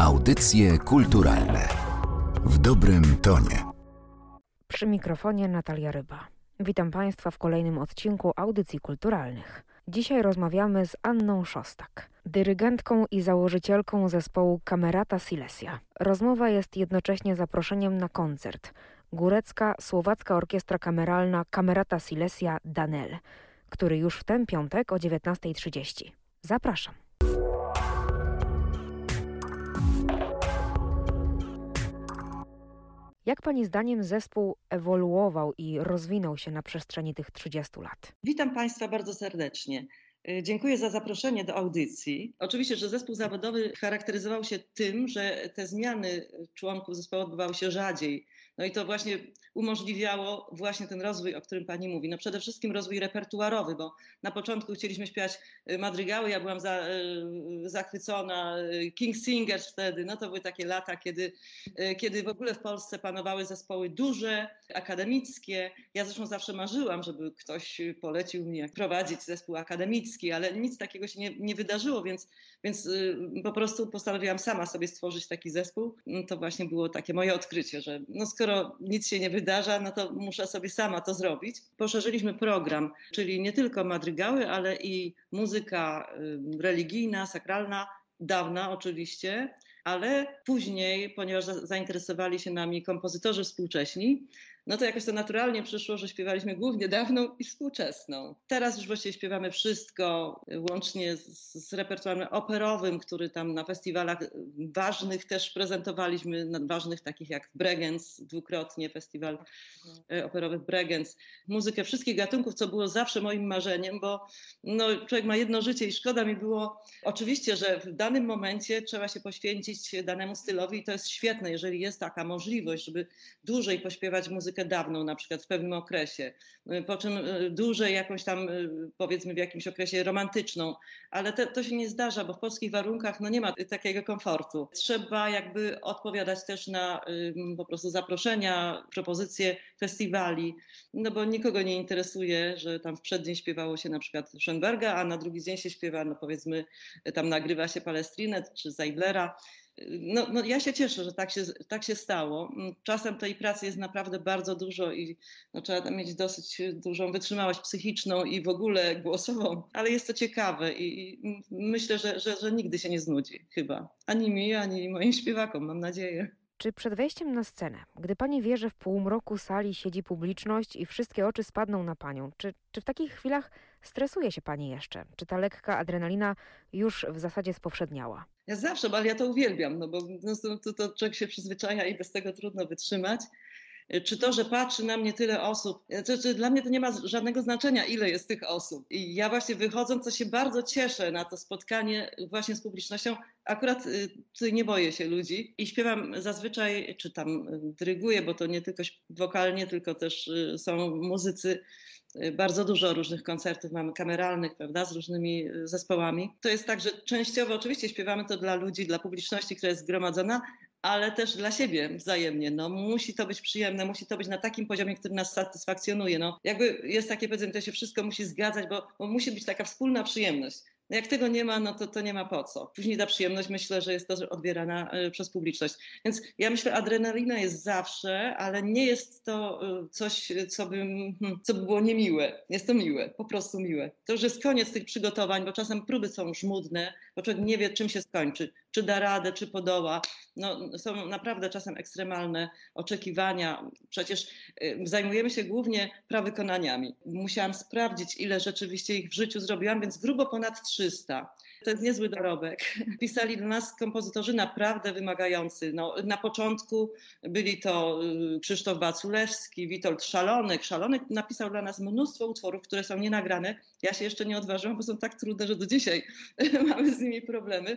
Audycje kulturalne w dobrym tonie. Przy mikrofonie Natalia Ryba. Witam Państwa w kolejnym odcinku Audycji Kulturalnych. Dzisiaj rozmawiamy z Anną Szostak, dyrygentką i założycielką zespołu Kamerata Silesia. Rozmowa jest jednocześnie zaproszeniem na koncert. Górecka Słowacka Orkiestra Kameralna Kamerata Silesia Danel, który już w ten piątek o 19.30. Zapraszam. Jak Pani zdaniem zespół ewoluował i rozwinął się na przestrzeni tych 30 lat? Witam Państwa bardzo serdecznie. Y, dziękuję za zaproszenie do audycji. Oczywiście, że zespół zawodowy charakteryzował się tym, że te zmiany członków zespołu odbywały się rzadziej. No i to właśnie umożliwiało właśnie ten rozwój, o którym Pani mówi. No przede wszystkim rozwój repertuarowy, bo na początku chcieliśmy śpiewać y, madrygały, ja byłam za, y, zachwycona, King Singers wtedy, no to były takie lata, kiedy, kiedy w ogóle w Polsce panowały zespoły duże, akademickie. Ja zresztą zawsze marzyłam, żeby ktoś polecił mi prowadzić zespół akademicki, ale nic takiego się nie, nie wydarzyło, więc, więc y, po prostu postanowiłam sama sobie stworzyć taki zespół. No to właśnie było takie moje odkrycie, że no skoro nic się nie wydarza, no to muszę sobie sama to zrobić. Poszerzyliśmy program, czyli nie tylko madrygały, ale i muzyka religijna, sakralna, dawna oczywiście, ale później, ponieważ zainteresowali się nami kompozytorzy współcześni, no to jakoś to naturalnie przyszło, że śpiewaliśmy głównie dawną i współczesną. Teraz już właściwie śpiewamy wszystko, łącznie z, z repertuarem operowym, który tam na festiwalach ważnych też prezentowaliśmy, ważnych takich jak Bregenz, dwukrotnie festiwal e, operowy Bregenz. Muzykę wszystkich gatunków, co było zawsze moim marzeniem, bo no, człowiek ma jedno życie i szkoda mi było, oczywiście, że w danym momencie trzeba się poświęcić danemu stylowi i to jest świetne, jeżeli jest taka możliwość, żeby dłużej pośpiewać muzykę muzykę dawną na przykład w pewnym okresie, y, po czym y, dłużej jakąś tam y, powiedzmy w jakimś okresie romantyczną, ale te, to się nie zdarza, bo w polskich warunkach no nie ma takiego komfortu. Trzeba jakby odpowiadać też na po prostu zaproszenia, propozycje festiwali, no bo nikogo nie interesuje, że tam w przeddzień śpiewało się na przykład Schoenberga, a na drugi dzień się śpiewa, no powiedzmy tam nagrywa się Palestrinę czy Zajdlera no, no ja się cieszę, że tak się, tak się stało. Czasem tej pracy jest naprawdę bardzo dużo i no, trzeba mieć dosyć dużą wytrzymałość psychiczną i w ogóle głosową, ale jest to ciekawe i, i myślę, że, że, że nigdy się nie znudzi chyba. Ani mi, ani moim śpiewakom, mam nadzieję. Czy przed wejściem na scenę, gdy pani wie, że w półmroku sali siedzi publiczność i wszystkie oczy spadną na panią, czy, czy w takich chwilach stresuje się pani jeszcze? Czy ta lekka adrenalina już w zasadzie spowszedniała? Ja zawsze, ale ja to uwielbiam, no bo no, to, to człowiek się przyzwyczaja i bez tego trudno wytrzymać czy to, że patrzy na mnie tyle osób, to, to dla mnie to nie ma żadnego znaczenia, ile jest tych osób. I ja właśnie wychodząc, to się bardzo cieszę na to spotkanie właśnie z publicznością. Akurat y, tutaj nie boję się ludzi i śpiewam zazwyczaj, czy tam y, dyryguję, bo to nie tylko wokalnie, tylko też y, są muzycy bardzo dużo różnych koncertów mamy kameralnych, prawda, z różnymi zespołami. To jest tak, że częściowo oczywiście śpiewamy to dla ludzi, dla publiczności, która jest zgromadzona, ale też dla siebie wzajemnie. No, musi to być przyjemne, musi to być na takim poziomie, który nas satysfakcjonuje. No, jakby jest takie powiedzenie, to się wszystko musi zgadzać, bo, bo musi być taka wspólna przyjemność. No jak tego nie ma, no to, to nie ma po co. Później ta przyjemność myślę, że jest to odbierana e, przez publiczność. Więc ja myślę, adrenalina jest zawsze, ale nie jest to e, coś, co by, hmm, co by było niemiłe. Jest to miłe, po prostu miłe. To już jest koniec tych przygotowań, bo czasem próby są żmudne, bo człowiek nie wie, czym się skończy. Czy da radę, czy podoła. No, są naprawdę czasem ekstremalne oczekiwania. Przecież y, zajmujemy się głównie prawykonaniami. Musiałam sprawdzić, ile rzeczywiście ich w życiu zrobiłam, więc grubo ponad 300. To jest niezły dorobek. Pisali do nas kompozytorzy naprawdę wymagający. No, na początku byli to y, Krzysztof Baculewski, Witold Szalonek. Szalonek napisał dla nas mnóstwo utworów, które są nienagrane. Ja się jeszcze nie odważyłam, bo są tak trudne, że do dzisiaj mamy z nimi problemy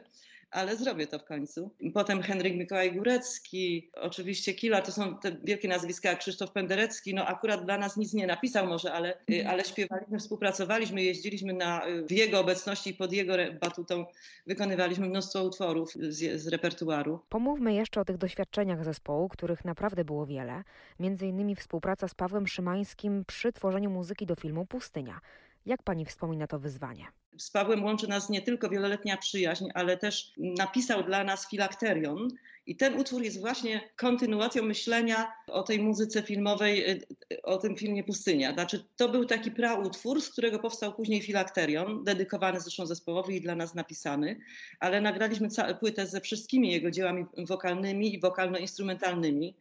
ale zrobię to w końcu. Potem Henryk Mikołaj Górecki, oczywiście Kila, to są te wielkie nazwiska jak Krzysztof Penderecki, no akurat dla nas nic nie napisał może, ale, mhm. ale śpiewaliśmy, współpracowaliśmy, jeździliśmy na, w jego obecności i pod jego batutą wykonywaliśmy mnóstwo utworów z, z repertuaru. Pomówmy jeszcze o tych doświadczeniach zespołu, których naprawdę było wiele, między innymi współpraca z Pawłem Szymańskim przy tworzeniu muzyki do filmu Pustynia. Jak pani wspomina to wyzwanie? Z Pawłem łączy nas nie tylko wieloletnia przyjaźń, ale też napisał dla nas filakterion, i ten utwór jest właśnie kontynuacją myślenia o tej muzyce filmowej, y, y, o tym filmie Pustynia. Znaczy, to był taki prautwór, z którego powstał później filakterion, dedykowany zresztą zespołowi i dla nas napisany, ale nagraliśmy płytę ze wszystkimi jego dziełami wokalnymi i wokalno-instrumentalnymi.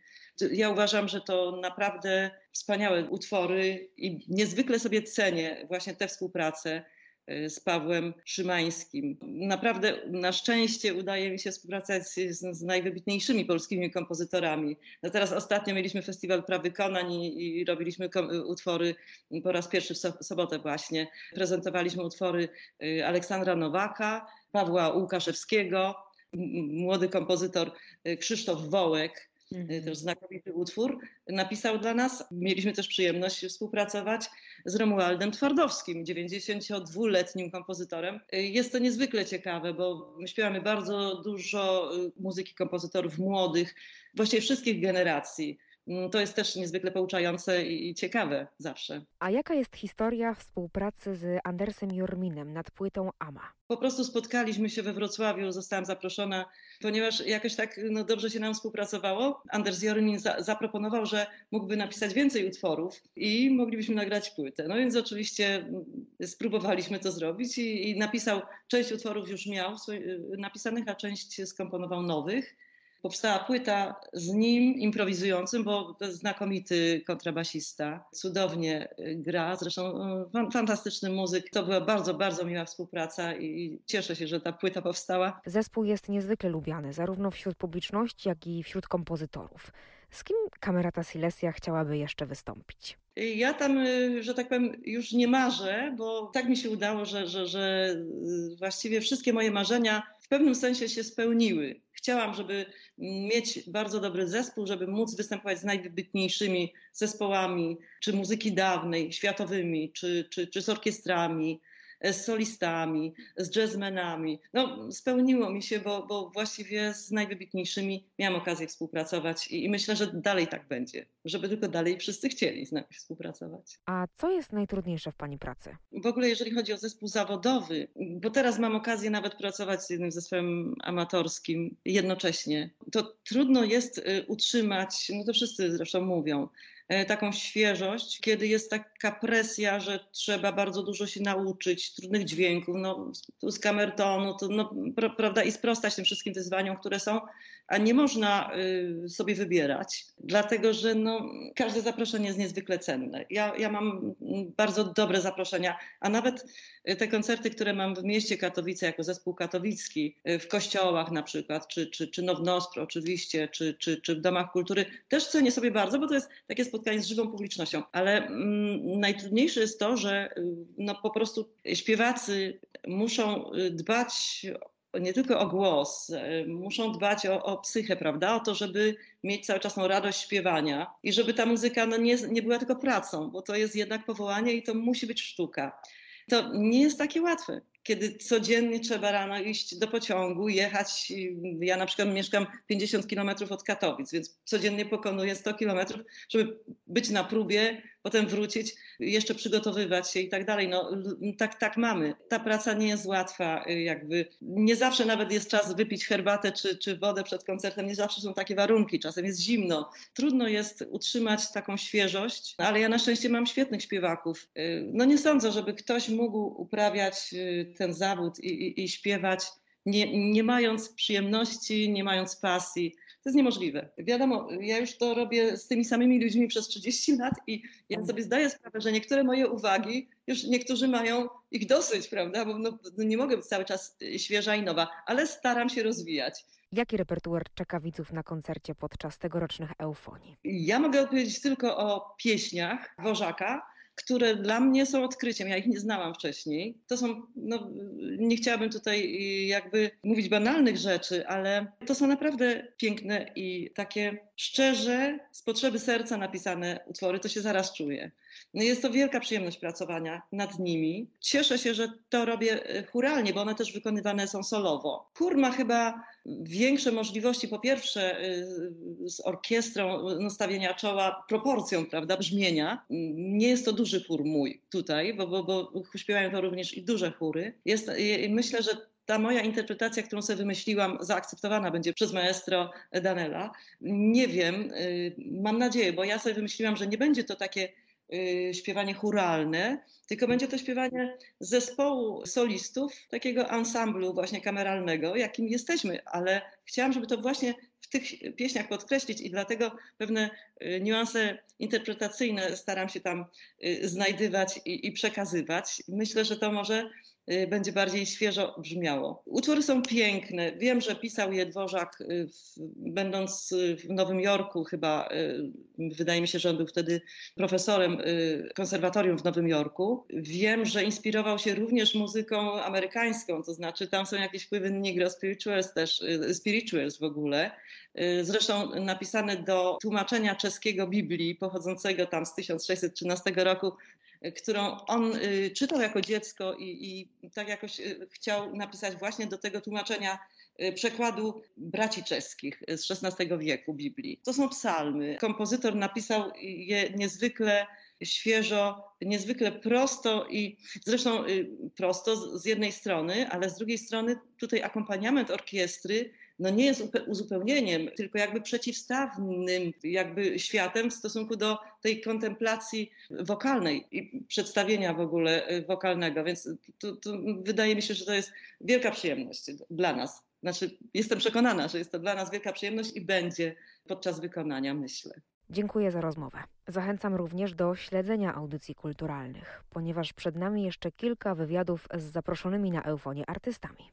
Ja uważam, że to naprawdę wspaniałe utwory i niezwykle sobie cenię właśnie tę współpracę z Pawłem Szymańskim. Naprawdę na szczęście udaje mi się współpracować z, z najwybitniejszymi polskimi kompozytorami. No teraz ostatnio mieliśmy Festiwal Praw Wykonań i, i robiliśmy utwory po raz pierwszy w sobotę właśnie. Prezentowaliśmy utwory y, Aleksandra Nowaka, Pawła Łukaszewskiego, młody kompozytor y, Krzysztof Wołek. Też znakomity utwór, napisał dla nas. Mieliśmy też przyjemność współpracować z Romualdem Twardowskim, 92-letnim kompozytorem. Jest to niezwykle ciekawe, bo śpiewamy bardzo dużo y, muzyki kompozytorów młodych, właściwie wszystkich generacji. Mm, to jest też niezwykle pouczające i ciekawe zawsze. A jaka jest historia współpracy z Andersem Jorminem nad płytą Ama? Po prostu spotkaliśmy się we Wrocławiu, zostałam zaproszona, ponieważ jakoś tak no, dobrze się nam współpracowało. Anders Jormin za zaproponował, że mógłby napisać więcej utworów i moglibyśmy nagrać płytę. No więc oczywiście mm, spróbowaliśmy to zrobić i, i napisał, część utworów już miał napisanych, a część skomponował nowych powstała płyta z nim improwizującym, bo to jest znakomity kontrabasista, cudownie y, gra, zresztą y, fantastyczny muzyk. To była bardzo, bardzo miła współpraca i cieszę się, że ta płyta powstała. Zespół jest niezwykle lubiany, zarówno wśród publiczności, jak i wśród kompozytorów. Z kim Kamerata Silesia chciałaby jeszcze wystąpić? Ja tam, y, że tak powiem, już nie marzę, bo tak mi się udało, że, że, że właściwie wszystkie moje marzenia w pewnym sensie się spełniły. Chciałam, żeby mieć bardzo dobry zespół, żeby móc występować z najwybitniejszymi zespołami, czy muzyki dawnej, światowymi, czy, czy, czy z orkiestrami, z solistami, z jazzmenami. No, spełniło mi się, bo, bo właściwie z najwybitniejszymi miałam okazję współpracować i, i myślę, że dalej tak będzie, żeby tylko dalej wszyscy chcieli z nami współpracować. A co jest najtrudniejsze w Pani pracy? W ogóle jeżeli chodzi o zespół zawodowy, bo teraz mam okazję nawet pracować z jednym zespołem amatorskim jednocześnie, to trudno jest y, utrzymać, no to wszyscy zresztą mówią, taką świeżość, kiedy jest taka presja, że trzeba bardzo dużo się nauczyć, trudnych dźwięków, no, z kamertonu, to, no, prawda, i sprostać tym wszystkim wyzwaniom, które są, a nie można y, sobie wybierać, dlatego że no, każde zaproszenie jest niezwykle cenne. Ja, ja mam bardzo dobre zaproszenia, a nawet y, te koncerty, które mam w mieście Katowice jako zespół katowicki, y, w kościołach na przykład, czy, czy, czy Nownospro oczywiście, czy, czy, czy w domach kultury, też cenię sobie bardzo, bo to jest takie spotkanie z żywą publicznością. Ale mm, najtrudniejsze jest to, że no, po prostu śpiewacy muszą dbać nie tylko o głos, e, muszą dbać o, o psychę, prawda? O to, żeby mieć cały czas tą radość śpiewania i żeby ta muzyka no, nie, nie była tylko pracą, bo to jest jednak powołanie i to musi być sztuka. To nie jest takie łatwe kiedy codziennie trzeba rano iść do pociągu, jechać. Ja na przykład mieszkam 50 kilometrów od Katowic, więc codziennie pokonuję 100 kilometrów, żeby być na próbie, potem wrócić, jeszcze przygotowywać się i tak dalej. No, tak, tak mamy. Ta praca nie jest łatwa, jakby nie zawsze nawet jest czas wypić herbatę czy, czy wodę przed koncertem, nie zawsze są takie warunki, czasem jest zimno. Trudno jest utrzymać taką świeżość, ale ja na szczęście mam świetnych śpiewaków. No nie sądzę, żeby ktoś mógł uprawiać ten zawód i, i, i śpiewać, nie, nie mając przyjemności, nie mając pasji. To jest niemożliwe. Wiadomo, ja już to robię z tymi samymi ludźmi przez 30 lat i ja sobie zdaję sprawę, że niektóre moje uwagi, już niektórzy mają ich dosyć, prawda? Bo no, no nie mogę być cały czas świeża i nowa, ale staram się rozwijać. Jaki repertuar czeka widzów na koncercie podczas tegorocznych eufonii? Ja mogę odpowiedzieć tylko o pieśniach Wożaka, które dla mnie są odkryciem. Ja ich nie znałam wcześniej. To są, no, nie chciałabym tutaj jakby mówić banalnych rzeczy, ale to są naprawdę piękne i takie szczerze, z potrzeby serca napisane utwory. To się zaraz czuje. No jest to wielka przyjemność pracowania nad nimi. Cieszę się, że to robię e, churalnie, bo one też wykonywane są solowo. Chór ma chyba większe możliwości, po pierwsze e, z orkiestrą nastawienia czoła proporcją, prawda, brzmienia. Nie jest to duży chór mój tutaj, bo, bo, bo śpiewają to również i duże chóry. Jest, myślę, że ta moja interpretacja, którą sobie wymyśliłam, zaakceptowana będzie przez maestro Danela. Nie wiem, y, mam nadzieję, bo ja sobie wymyśliłam, że nie będzie to takie y, śpiewanie churalne, tylko będzie to śpiewanie zespołu solistów, takiego ansamblu właśnie kameralnego, jakim jesteśmy, ale chciałam, żeby to właśnie w tych pieśniach podkreślić i dlatego pewne y, niuanse interpretacyjne staram się tam znajdywać i, i przekazywać. Myślę, że to może Y, będzie bardziej świeżo brzmiało. Utwory są piękne. Wiem, że pisał je Dworzak, y, będąc y, w Nowym Jorku, chyba wydaje mi się, że on był wtedy profesorem konserwatorium w Nowym Jorku. Wiem, że inspirował się również muzyką amerykańską, to znaczy tam są jakieś wpływy negro spirituals też, spirituals w ogóle. Zresztą napisane do tłumaczenia czeskiego Biblii pochodzącego tam z 1613 roku którą on y, czytał jako dziecko i, i tak jakoś y, chciał napisać właśnie do tego tłumaczenia y, przekładu braci czeskich z XVI wieku Biblii. To są psalmy. Kompozytor napisał je niezwykle świeżo, niezwykle prosto i zresztą prosto z jednej strony, ale z drugiej strony tutaj akompaniament orkiestry no nie jest uzupełnieniem, tylko jakby przeciwstawnym jakby światem w stosunku do tej kontemplacji wokalnej i przedstawienia w ogóle y, wokalnego. Więc tu, tu wydaje mi się, że to jest wielka przyjemność dla nas. Znaczy, jestem przekonana, że jest to dla nas wielka przyjemność i będzie podczas wykonania, myślę. Dziękuję za rozmowę. Zachęcam również do śledzenia audycji kulturalnych, ponieważ przed nami jeszcze kilka wywiadów z zaproszonymi na Eufonie artystami.